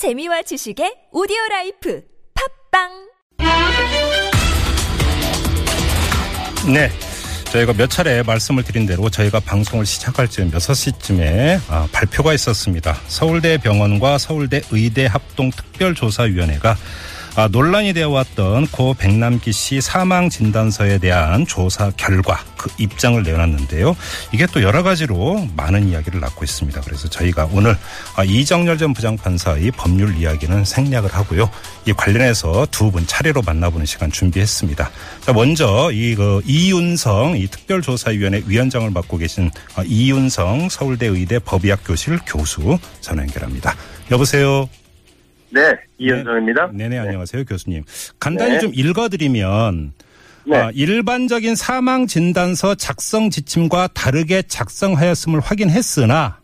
재미와 지식의 오디오 라이프 팟빵 네. 저희가 몇 차례 말씀을 드린 대로 저희가 방송을 시작할 즈음 6시쯤에 아, 발표가 있었습니다. 서울대 병원과 서울대 의대 합동 특별조사위원회가 아, 논란이 되어 왔던 고 백남기 씨 사망 진단서에 대한 조사 결과 그 입장을 내놨는데요. 이게 또 여러 가지로 많은 이야기를 낳고 있습니다. 그래서 저희가 오늘 아, 이정열 전 부장판사의 법률 이야기는 생략을 하고요. 이 관련해서 두 분 차례로 만나보는 시간 준비했습니다. 자, 먼저 이 그 이윤성 이 특별조사위원회 위원장을 맡고 계신 아, 이윤성 서울대 의대 법의학 교실 교수 전화 연결합니다. 여보세요. 네, 이현성입니다. 네 네, 안녕하세요, 교수님. 간단히 네. 좀 읽어드리면, 네. 아, 일반적인 사망 진단서 작성 지침과 다르게 작성하였음을 확인했으나,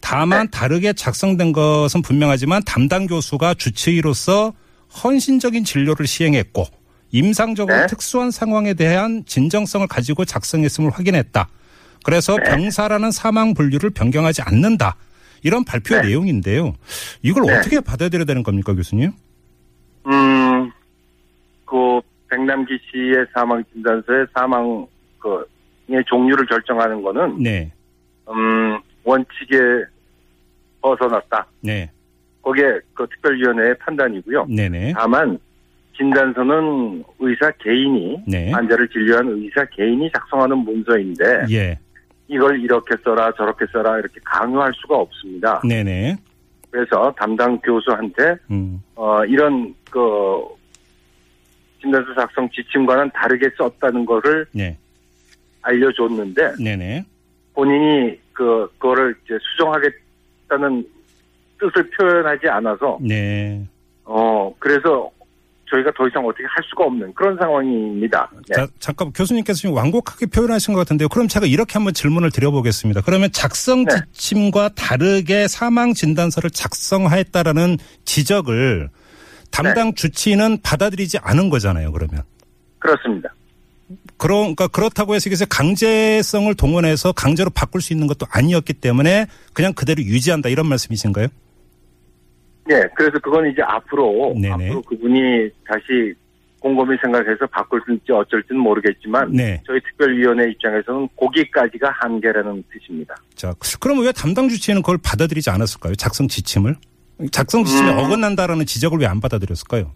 다만 네. 다르게 작성된 것은 분명하지만 담당 교수가 주치의로서 헌신적인 진료를 시행했고, 임상적으로 네. 특수한 상황에 대한 진정성을 가지고 작성했음을 확인했다. 그래서 네. 병사라는 사망 분류를 변경하지 않는다. 이런 발표의 네. 내용인데요. 이걸 네. 어떻게 받아들여야 되는 겁니까, 교수님? 음, 그 백남기 씨의 사망 진단서의 사망 그의 종류를 결정하는 거는 네, 음 원칙에 벗어났다. 네, 거기에 그 특별위원회의 판단이고요. 네네, 다만 진단서는 의사 개인이 네, 환자를 진료한 의사 개인이 작성하는 문서인데 예, 이걸 이렇게 써라 저렇게 써라 이렇게 강요할 수가 없습니다. 네네, 그래서 담당 교수한테 음, 어, 이런, 그, 진단서 작성 지침과는 다르게 썼다는 거를 네, 알려줬는데, 네네, 본인이 그, 그거를 이제 수정하겠다는 뜻을 표현하지 않아서, 네. 어, 그래서 저희가 더 이상 어떻게 할 수가 없는 그런 상황입니다. 네. 자, 잠깐 교수님께서 지금 완곡하게 표현하신 것 같은데요. 그럼 제가 이렇게 한번 질문을 드려보겠습니다. 그러면 작성 네. 지침과 다르게 사망 진단서를 작성하였다라는 지적을 담당 주치의는 받아들이지 않은 거잖아요. 그러면. 그렇습니다. 그러니까 그렇다고 해서 이것을 강제성을 동원해서 강제로 바꿀 수 있는 것도 아니었기 때문에 그냥 그대로 유지한다 이런 말씀이신가요? 네, 그래서 그건 이제 앞으로, 네네. 앞으로 그분이 다시 곰곰이 생각해서 바꿀지 어쩔지는 모르겠지만, 네. 저희 특별위원회 입장에서는 거기까지가 한계라는 뜻입니다. 자, 그러면 왜 담당 주치의는 그걸 받아들이지 않았을까요? 작성 지침을? 작성 지침에 음. 어긋난다라는 지적을 왜 안 받아들였을까요?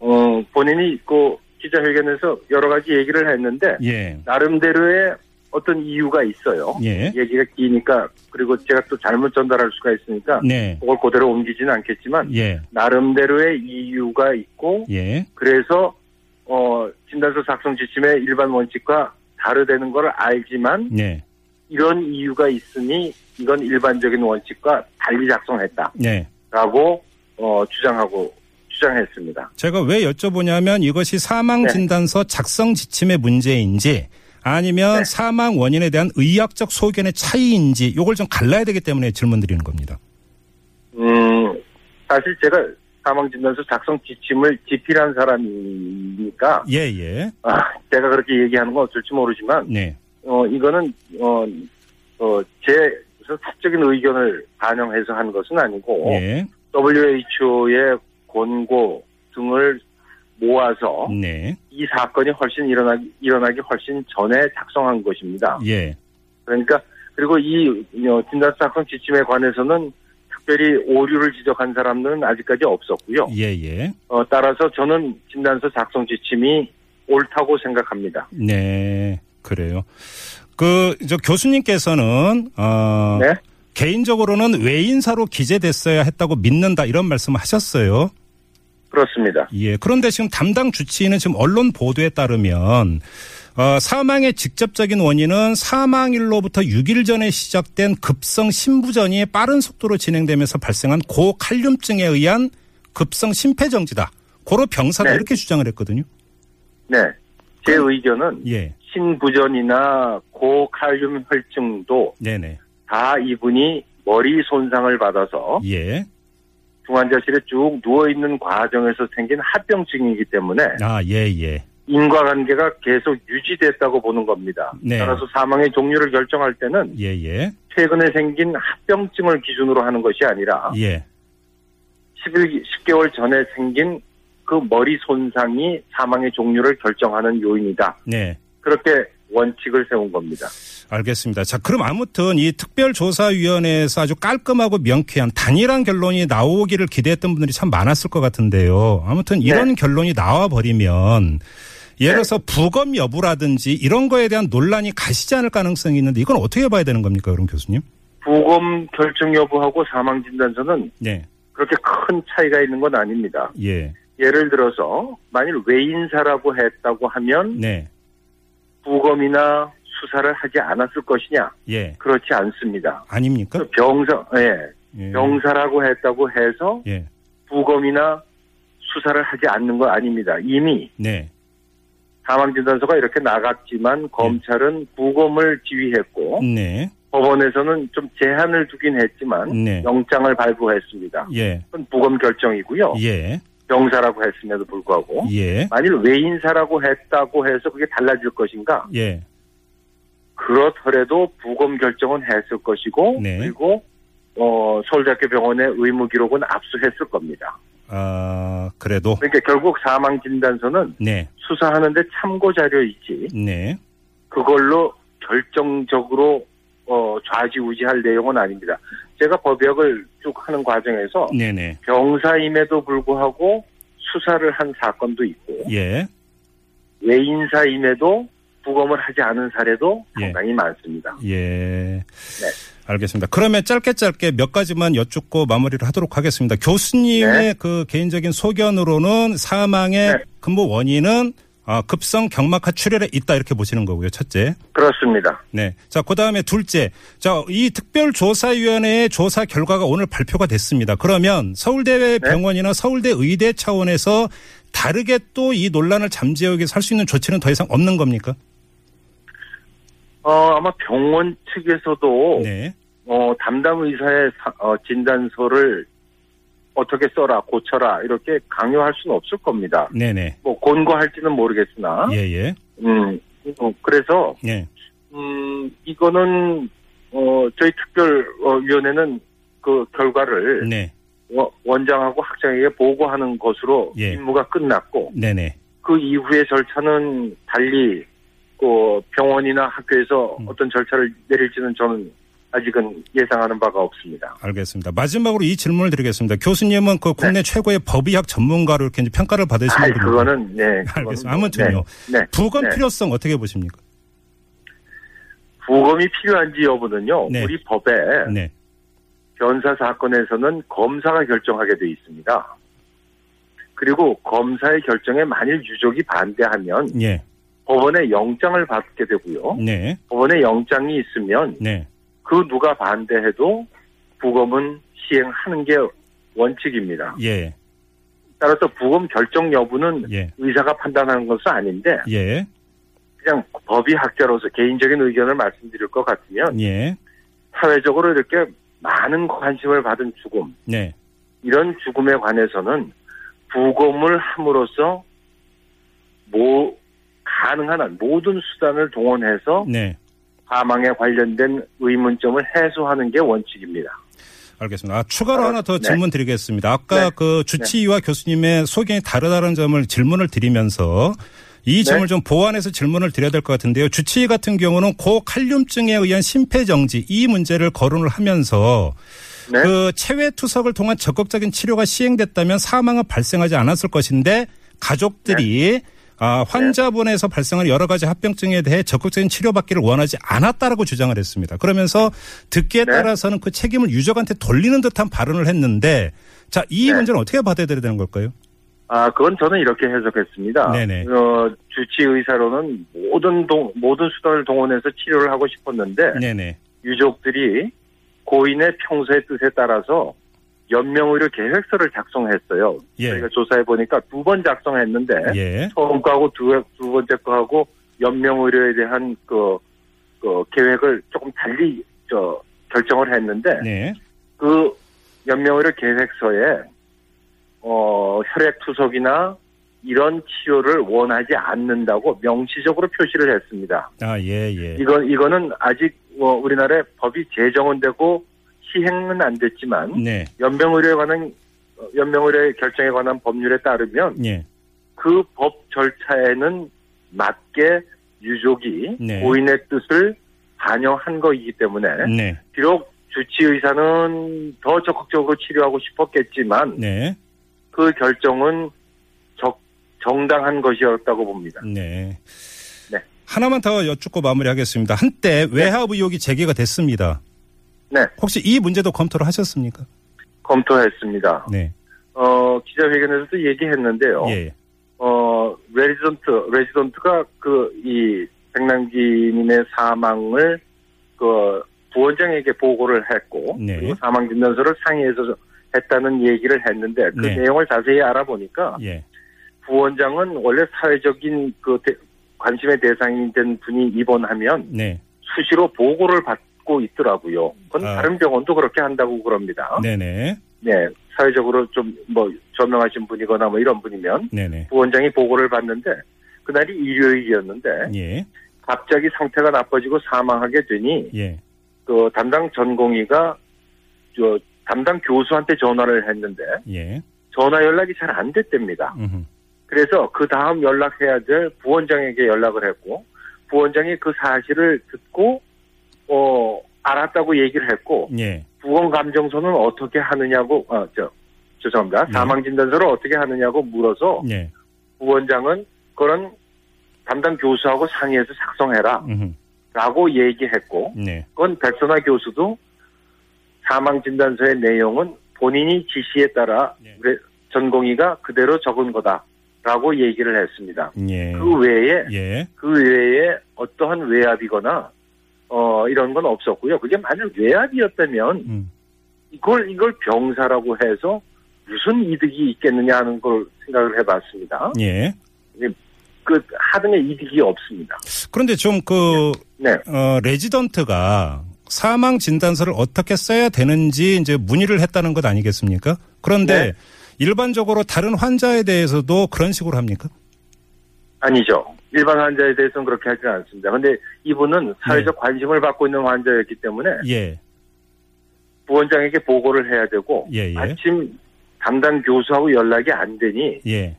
어, 본인이 그 기자회견에서 여러 가지 얘기를 했는데, 예. 나름대로의 어떤 이유가 있어요. 예. 얘기가 기니까, 그리고 제가 또 잘못 전달할 수가 있으니까, 네. 그걸 그대로 옮기지는 않겠지만, 예. 나름대로의 이유가 있고, 예. 그래서, 어, 진단서 작성 지침의 일반 원칙과 다르다는 걸 알지만, 네. 이런 이유가 있으니, 이건 일반적인 원칙과 달리 작성했다. 네. 라고, 어, 주장하고, 주장했습니다. 제가 왜 여쭤보냐면 이것이 사망 네. 진단서 작성 지침의 문제인지 아니면 네. 사망 원인에 대한 의학적 소견의 차이인지 요걸 좀 갈라야 되기 때문에 질문 드리는 겁니다. 음, 사실 제가 사망 진단서 작성 지침을 집필한 사람이니까, 예, 예. 아, 제가 그렇게 얘기하는 건 어쩔지 모르지만, 네. 어, 이거는, 어, 어, 제 사적인 의견을 반영해서 한 것은 아니고, 예. WHO의 권고 등을 모아서 네. 이 사건이 훨씬 일어나기, 일어나기 훨씬 전에 작성한 것입니다. 예. 그러니까, 그리고 이 어, 진단서 작성 지침에 관해서는 특별히 오류를 지적한 사람들은 아직까지 없었고요. 예, 예. 어, 따라서 저는 진단서 작성 지침이 옳다고 생각합니다. 네. 그래요. 그, 저 교수님께서는, 어, 네? 개인적으로는 외인사로 기재됐어야 했다고 믿는다 이런 말씀을 하셨어요. 그렇습니다. 예. 그런데 지금 담당 주치의는 지금 언론 보도에 따르면 어, 사망의 직접적인 원인은 사망일로부터 6일 전에 시작된 급성 심부전이 빠른 속도로 진행되면서 발생한 고칼륨증에 의한 급성 심폐정지다. 고로 병사다 네. 이렇게 주장을 했거든요. 네. 제 의견은 예. 신부전이나 고칼륨 혈증도 네네. 다 이분이 머리 손상을 받아서 예. 중환자실에 쭉 누워있는 과정에서 생긴 합병증이기 때문에 아, 예, 예. 인과관계가 계속 유지됐다고 보는 겁니다. 네. 따라서 사망의 종류를 결정할 때는 예, 예. 최근에 생긴 합병증을 기준으로 하는 것이 아니라 예. 11, 10개월 전에 생긴 그 머리 손상이 사망의 종류를 결정하는 요인이다. 네. 그렇게 원칙을 세운 겁니다. 알겠습니다. 자, 그럼 아무튼 이 특별조사위원회에서 아주 깔끔하고 명쾌한 단일한 결론이 나오기를 기대했던 분들이 참 많았을 것 같은데요. 아무튼 이런 네. 결론이 나와버리면 예를 네. 들어서 부검 여부라든지 이런 거에 대한 논란이 가시지 않을 가능성이 있는데 이건 어떻게 봐야 되는 겁니까, 그럼 교수님? 부검 결정 여부하고 사망 진단서는 네. 그렇게 큰 차이가 있는 건 아닙니다. 예. 예를 들어서 만일 외인사라고 했다고 하면 네. 부검이나 수사를 하지 않았을 것이냐? 예. 그렇지 않습니다. 아닙니까? 그 병사, 예, 예. 병사라고 했다고 해서 예. 부검이나 수사를 하지 않는 거 아닙니다. 이미 네. 사망진단서가 이렇게 나갔지만 검찰은 부검을 지휘했고 네. 법원에서는 좀 제한을 두긴 했지만 네. 영장을 발부했습니다. 예. 그건 부검 결정이고요. 예. 병사라고 했음에도 불구하고 예. 만일 외인사라고 했다고 해서 그게 달라질 것인가? 예. 그렇더라도 부검 결정은 했을 것이고 네. 그리고 어, 서울대학교 병원의 의무 기록은 압수했을 겁니다. 아, 그래도 그러니까 결국 사망 진단서는 네. 수사하는데 참고 자료이지 네. 그걸로 결정적으로 어, 좌지우지할 내용은 아닙니다. 제가 법역을 쭉 하는 과정에서 네, 네. 병사임에도 불구하고 수사를 한 사건도 있고 예. 외인사임에도 부검을 하지 않은 사례도 예. 상당히 많습니다. 예. 알겠습니다. 그러면 짧게 짧게 몇 가지만 여쭙고 마무리를 하도록 하겠습니다. 교수님의 네. 그 개인적인 소견으로는 사망의 네. 근본 원인은 아, 급성 경막하 출혈에 있다 이렇게 보시는 거고요. 첫째. 그렇습니다. 네. 자, 그 다음에 둘째. 자, 이 특별조사위원회의 조사 결과가 오늘 발표가 됐습니다. 그러면 서울대 병원이나 서울대 의대 차원에서 다르게 또 이 논란을 잠재우기 위해서 할 수 있는 조치는 더 이상 없는 겁니까? 어, 아마 병원 측에서도 네. 어, 담당 의사의 사- 어, 진단서를 어떻게 써라, 고쳐라 이렇게 강요할 수는 없을 겁니다. 네네. 뭐 권고할지는 모르겠으나, 예, 예. 음, 어, 그래서 예. 음, 이거는 어, 저희 특별위원회는 그 결과를 네. 원- 원장하고 학장에게 보고하는 것으로 예. 임무가 끝났고 네네. 그 이후의 절차는 달리 그 병원이나 학교에서 음. 어떤 절차를 내릴지는 저는 아직은 예상하는 바가 없습니다. 알겠습니다. 마지막으로 이 질문을 드리겠습니다. 교수님은 그 국내 최고의 법의학 전문가로 이렇게 평가를 받으시는 아, 분입니다. 그거는 네. 알겠습니다. 그거는 아무튼요. 네. 네. 부검 네. 필요성 어떻게 보십니까? 부검이 필요한지 여부는요. 네. 우리 법에 네. 변사 사건에서는 검사가 결정하게 돼 있습니다. 그리고 검사의 결정에 만일 유족이 반대하면 예. 법원에 영장을 받게 되고요. 네. 법원에 영장이 있으면 네. 그 누가 반대해도 부검은 시행하는 게 원칙입니다. 예. 따라서 부검 결정 여부는 예. 의사가 판단하는 것은 아닌데 예. 그냥 법의학자로서 개인적인 의견을 말씀드릴 것 같으면 예. 사회적으로 이렇게 많은 관심을 받은 죽음 네. 이런 죽음에 관해서는 부검을 함으로써 뭐 가능한 한 모든 수단을 동원해서 네. 사망에 관련된 의문점을 해소하는 게 원칙입니다. 알겠습니다. 아, 추가로 어, 하나 더 네. 질문 드리겠습니다. 아까 네. 그 주치의와 교수님의 소견이 다르다는 점을 질문을 드리면서 이 네. 점을 좀 보완해서 질문을 드려야 될 것 같은데요. 주치의 같은 경우는 고칼륨증에 의한 심폐정지 이 문제를 거론을 하면서 네. 그 체외 투석을 통한 적극적인 치료가 시행됐다면 사망은 발생하지 않았을 것인데 가족들이 아, 환자분에서 발생하는 여러 가지 합병증에 대해 적극적인 치료받기를 원하지 않았다라고 주장을 했습니다. 그러면서 듣기에 네. 따라서는 그 책임을 유족한테 돌리는 듯한 발언을 했는데 자, 이 네. 문제는 어떻게 받아들여야 되는 걸까요? 아, 그건 저는 이렇게 해석했습니다. 네네. 어, 주치 의사로는 모든 동, 모든 수단을 동원해서 치료를 하고 싶었는데 네네. 유족들이 고인의 평소의 뜻에 따라서 연명의료 계획서를 작성했어요. 예. 저희가 조사해 보니까 두 번 작성했는데 예. 처음 거하고 두, 두 번째 거하고 연명의료에 대한 그, 그 계획을 조금 달리 저 결정을 했는데 네. 그 연명의료 계획서에 어 혈액 투석이나 이런 치료를 원하지 않는다고 명시적으로 표시를 했습니다. 아, 예, 예. 이건 이거는 아직 어, 우리나라에 법이 제정은 되고 시행은 안 됐지만 네. 연명의료에 관한 연명의뢰 결정에 관한 법률에 따르면 예. 그법 절차에는 맞게 유족이 네. 고인의 뜻을 반영한 거이기 때문에 네. 비록 주치 의사는 더 적극적으로 치료하고 싶었겠지만 네. 그 결정은 적, 정당한 것이었다고 봅니다. 네. 네. 하나만 더 여쭙고 마무리하겠습니다. 한때 외압 의혹이 제기가 됐습니다. 네, 혹시 이 문제도 검토를 하셨습니까? 검토했습니다. 네. 어, 기자회견에서도 얘기했는데요. 예. 어, 레지던트, 레지던트가 그, 이, 백남기님의 사망을 그, 부원장에게 보고를 했고, 네. 그리고 사망 진단서를 상의해서 했다는 얘기를 했는데, 그 네. 내용을 자세히 알아보니까, 예. 부원장은 원래 사회적인 그 대- 관심의 대상이 된 분이 입원하면 네. 수시로 보고를 받 고 있더라고요. 그건 아. 다른 병원도 그렇게 한다고 그럽니다. 네네. 네, 사회적으로 좀 뭐 저명하신 분이거나 뭐 이런 분이면 네네. 부원장이 보고를 받는데 그날이 일요일이었는데 예. 갑자기 상태가 나빠지고 사망하게 되니 예. 그 담당 전공의가 저 담당 교수한테 전화를 했는데 예. 전화 연락이 잘 안 됐답니다. 음흠. 그래서 그 다음 연락해야 될 부원장에게 연락을 했고 부원장이 그 사실을 듣고 어 알았다고 얘기를 했고 예. 부검 감정서는 어떻게 하느냐고 어 저 죄송합니다 네. 사망 진단서를 어떻게 하느냐고 물어서 예. 부원장은 그런 담당 교수하고 상의해서 작성해라 음흠. 라고 얘기했고 네. 그건 백선화 교수도 사망 진단서의 내용은 본인이 지시에 따라 네. 전공의가 그대로 적은 거다라고 얘기를 했습니다. 예. 그 외에 예. 그 외에 어떠한 외압이거나 어 이런 건 없었고요. 그게 만약 외압이었다면 음. 이걸 이걸 병사라고 해서 무슨 이득이 있겠느냐 하는 걸 생각을 해봤습니다. 예. 그 하등의 이득이 없습니다. 그런데 좀 그, 네, 어, 레지던트가 사망 진단서를 어떻게 써야 되는지 이제 문의를 했다는 것 아니겠습니까? 그런데 네. 일반적으로 다른 환자에 대해서도 그런 식으로 합니까? 아니죠. 일반 환자에 대해서는 그렇게 하지 않습니다. 근데 이분은 사회적 관심을 받고 있는 환자였기 때문에 예. 부원장에게 보고를 해야 되고 예, 예. 아침 담당 교수하고 연락이 안 되니 예.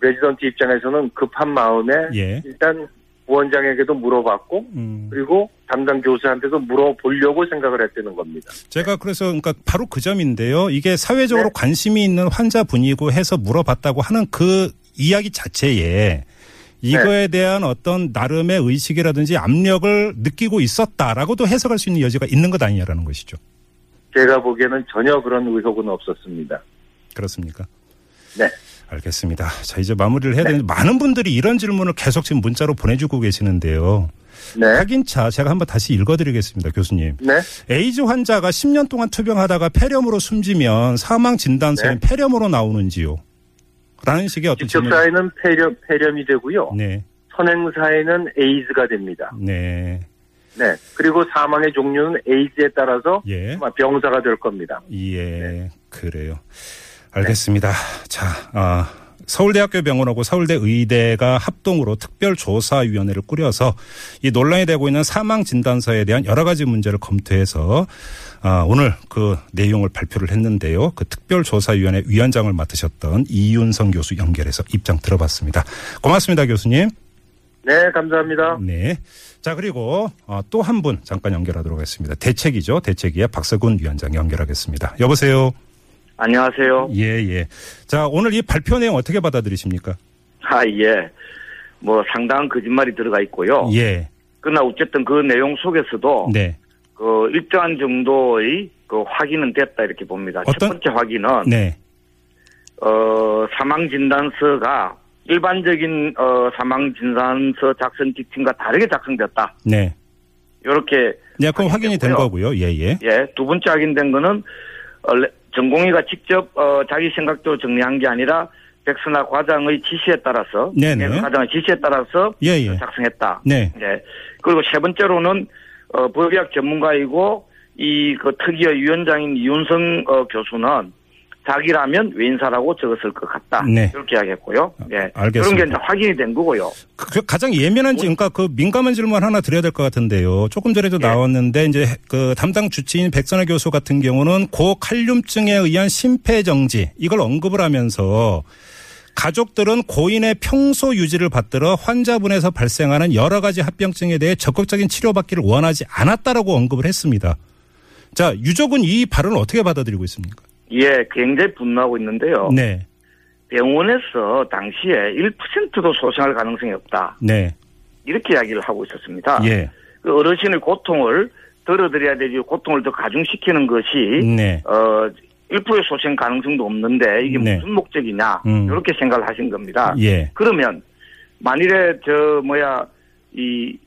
레지던트 입장에서는 급한 마음에 예. 일단 부원장에게도 물어봤고 음. 그리고 담당 교수한테도 물어보려고 생각을 했다는 겁니다. 제가 그래서 그러니까 바로 그 점인데요. 이게 사회적으로 네. 관심이 있는 환자분이고 해서 물어봤다고 하는 그 이야기 자체에 이거에 대한 어떤 나름의 의식이라든지 압력을 느끼고 있었다라고도 해석할 수 있는 여지가 있는 것 아니냐라는 것이죠. 제가 보기에는 전혀 그런 의혹은 없었습니다. 그렇습니까? 네. 알겠습니다. 자, 이제 마무리를 해야 되는데 많은 분들이 이런 질문을 계속 지금 문자로 보내주고 계시는데요. 네. 확인차 제가 한번 다시 읽어드리겠습니다, 교수님. 네. 에이즈 환자가 10년 동안 투병하다가 폐렴으로 숨지면 사망 진단서엔 네. 폐렴으로 나오는지요? 라는 식의 어떤. 직접사에는 폐렴, 폐렴이 되고요. 네, 선행사에는 에이즈가 됩니다. 네, 네. 그리고 사망의 종류는 에이즈에 따라서 예, 병사가 될 겁니다. 예, 그래요. 알겠습니다. 자, 아, 서울대학교 병원하고 서울대 의대가 합동으로 특별조사위원회를 꾸려서 이 논란이 되고 있는 사망 진단서에 대한 여러 가지 문제를 검토해서 아, 오늘 그 내용을 발표를 했는데요. 그 특별조사위원회 위원장을 맡으셨던 이윤성 교수 연결해서 입장 들어봤습니다. 고맙습니다, 교수님. 네, 감사합니다. 네. 자, 그리고 어, 또한 분 잠깐 연결하도록 하겠습니다. 대책이죠. 대책위의 박서군 위원장 연결하겠습니다. 여보세요. 안녕하세요. 예, 예. 자, 오늘 이 발표 내용 어떻게 받아들이십니까? 아, 예. 뭐 상당한 거짓말이 들어가 있고요. 예. 그러나 어쨌든 그 내용 속에서도 네. 그 일정한 정도의 그 확인은 됐다 이렇게 봅니다. 어떤- 첫 번째 확인은 네. 어 사망 진단서가 일반적인 어 사망 진단서 작성 기팀과 다르게 작성됐다. 네. 이렇게 네, 그럼 확인이 된. 거고요. 예, 예. 예, 두 번째 확인된 거는 어, 레- 전공의가 직접 어, 자기 생각대로 정리한 게 아니라 백선아 과장의 지시에 따라서 네네. 백 과장의 지시에 따라서 예, 예. 작성했다. 네. 예. 그리고 세 번째로는 어, 법의학 전문가이고 이 그 특위의 위원장인 이윤성 어, 교수는 자기라면 외인사라고 적었을 것 같다. 네. 이렇게 이야기했고요. 예. 알겠습니다. 그런 게 이제 확인이 된 거고요. 그 가장 예민한 지 그러니까 그 민감한 질문 하나 드려야 될 것 같은데요. 조금 전에도 예. 나왔는데 이제 그 담당 주치인 백선아 교수 같은 경우는 고칼륨증에 의한 심폐정지 이걸 언급을 하면서 가족들은 고인의 평소 유지를 받들어 환자분에서 발생하는 여러 가지 합병증에 대해 적극적인 치료받기를 원하지 않았다라고 언급을 했습니다. 자, 유족은 이 발언을 어떻게 받아들이고 있습니까? 예, 굉장히 분노하고 있는데요. 네. 병원에서 당시에 1%도 소생할 가능성이 없다. 네. 이렇게 이야기를 하고 있었습니다. 예. 그 어르신의 고통을 덜어드려야 되지 고통을 더 가중시키는 것이 네. 어 1%의 소생 가능성도 없는데 이게 네. 무슨 목적이냐 음. 이렇게 생각을 하신 겁니다. 예. 그러면 만일에 저 뭐야 이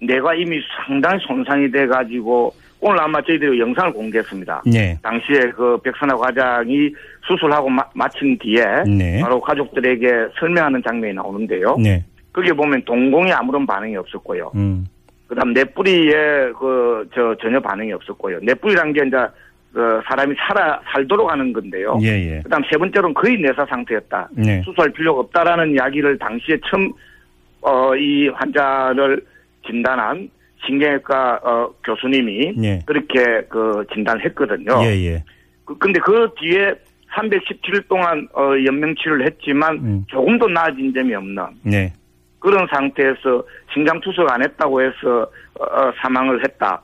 뇌가 이미 상당히 손상이 돼 가지고 오늘 아마 저희들이 영상을 공개했습니다. 네. 당시에 그 백선화 과장이 수술하고 마, 마친 뒤에 네. 바로 가족들에게 설명하는 장면이 나오는데요. 네. 거기에 보면 동공에 아무런 반응이 없었고요. 음. 그다음 뇌뿌리에 그 저 전혀 반응이 없었고요. 뇌뿌리란 게 이제 그 사람이 살아 살도록 하는 건데요. 예, 예. 그다음 세 번째로는 거의 내사 상태였다. 네. 수술할 필요가 없다라는 이야기를 당시에 처음 어 이 환자를 진단한 신경외과 어 교수님이 예. 그렇게 그 진단을 했거든요. 예, 예. 그, 근데 그 뒤에 317일 동안 어 연명 치료를 했지만 음. 조금도 나아진 점이 없는 네. 그런 상태에서 심장 투석 안 했다고 해서 어, 어, 사망을 했다.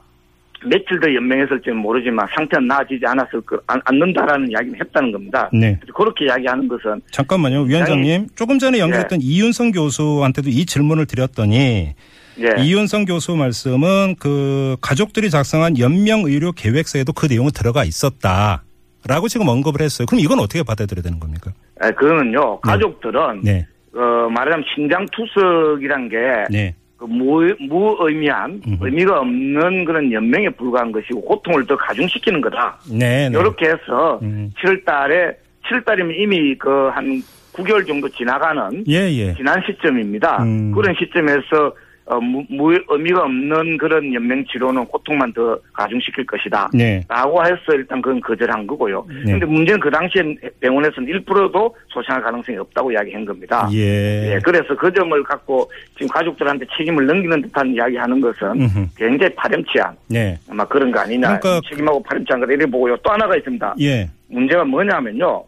며칠 더 연명했을지는 모르지만 상태는 나아지지 않았을 거, 않, 않는다라는 이야기는 했다는 겁니다. 네. 그렇게 이야기하는 것은 잠깐만요, 위원장님. 조금 전에 연결했던 이윤성 교수한테도 이 질문을 드렸더니 예. 이윤성 교수 말씀은 그 가족들이 작성한 연명 의료 계획서에도 그 내용은 들어가 있었다 라고 지금 언급을 했어요. 그럼 이건 어떻게 받아들여야 되는 겁니까? 에, 그거는요. 가족들은 네, 어, 말하자면 심장 투석이란 게 네, 그 무, 무의미한 음흠. 의미가 없는 그런 연명에 불과한 것이고 고통을 더 가중시키는 거다. 네, 네. 이렇게 해서 음. 7월 달에 7월 달이면 이미 그 한 9개월 정도 지나가는 예, 예. 지난 시점입니다. 음. 그런 시점에서 어, 무, 무- 의미가 없는 그런 연명 치료는 고통만 더 가중시킬 것이다. 네, 라고 해서 일단 그건 거절한 거고요. 네. 근데 문제는 그 당시에 병원에서는 1%도 소생할 가능성이 없다고 이야기한 겁니다. 예. 예, 그래서 그 점을 갖고 지금 가족들한테 책임을 넘기는 듯한 이야기 하는 것은 음흠. 굉장히 파렴치한 네, 아마 그런 거 아니냐. 그러니까 책임하고 파렴치한 거다 이래 보고요. 또 하나가 있습니다. 예, 문제가 뭐냐면요.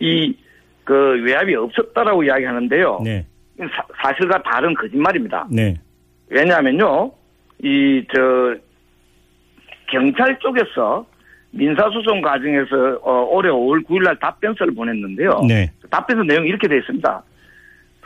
이, 그, 외압이 없었다라고 이야기하는데요. 네, 사, 사실과 다른 거짓말입니다. 네, 왜냐하면요. 이, 저, 경찰 쪽에서 민사소송 과정에서 어, 올해 5월 9일날 답변서를 보냈는데요. 네, 답변서 내용이 이렇게 되어 있습니다.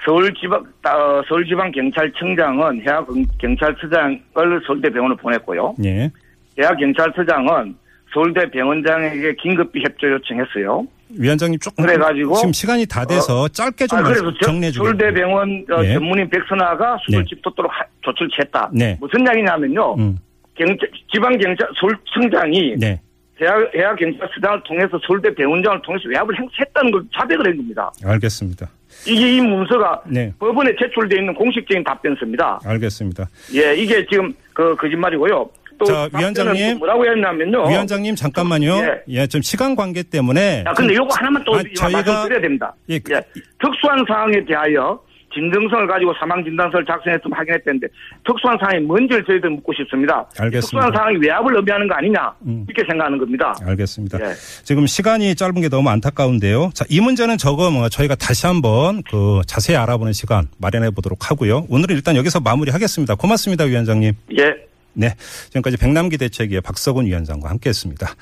서울지방, 어, 서울지방경찰청장은 해양경찰서장을 서울대병원을 보냈고요. 예, 해양경찰서장은 서울대 병원장에게 긴급히 협조 요청했어요. 위원장님 조금 그래가지고 지금 시간이 다 돼서 짧게 좀 아, 그래서 저- 정리해 주세요. 서울대병원 어, 네. 전문의 백선아가 수술 네. 집도도록 하- 조치를 취했다. 네. 무슨 이야기냐면요. 음, 경찰, 지방 경찰, 서울청장이 네, 해양, 해양경찰서장을 통해서 서울대 병원장을 통해서 외압을 행사했다는 걸 자백을 한 겁니다. 알겠습니다. 이게 이 문서가 네. 법원에 제출되어 있는 공식적인 답변서입니다. 알겠습니다. 예, 이게 지금 그 거짓말이고요. 또 자, 위원장님. 또 뭐라고 했냐면요. 위원장님 잠깐만요. 예. 예, 좀 시간 관계 때문에. 아, 근데 좀- 요거 하나만 또 아, 저희가 말씀드려야 됩니다. 예, 예, 그- 특수한 상황에 대하여 진정성을 가지고 사망 진단서를 작성했으면 확인했는데 특수한 상황이 뭔지를 저희들 묻고 싶습니다. 알겠습니다. 특수한 상황이 외압을 의미하는 거 아니냐 음. 이렇게 생각하는 겁니다. 알겠습니다. 예. 지금 시간이 짧은 게 너무 안타까운데요. 자, 이 문제는 저거 뭐 저희가 다시 한번 그 자세히 알아보는 시간 마련해 보도록 하고요. 오늘은 일단 여기서 마무리하겠습니다. 고맙습니다, 위원장님. 예. 네. 지금까지 백남기 대책위의 박서군 위원장과 함께 했습니다.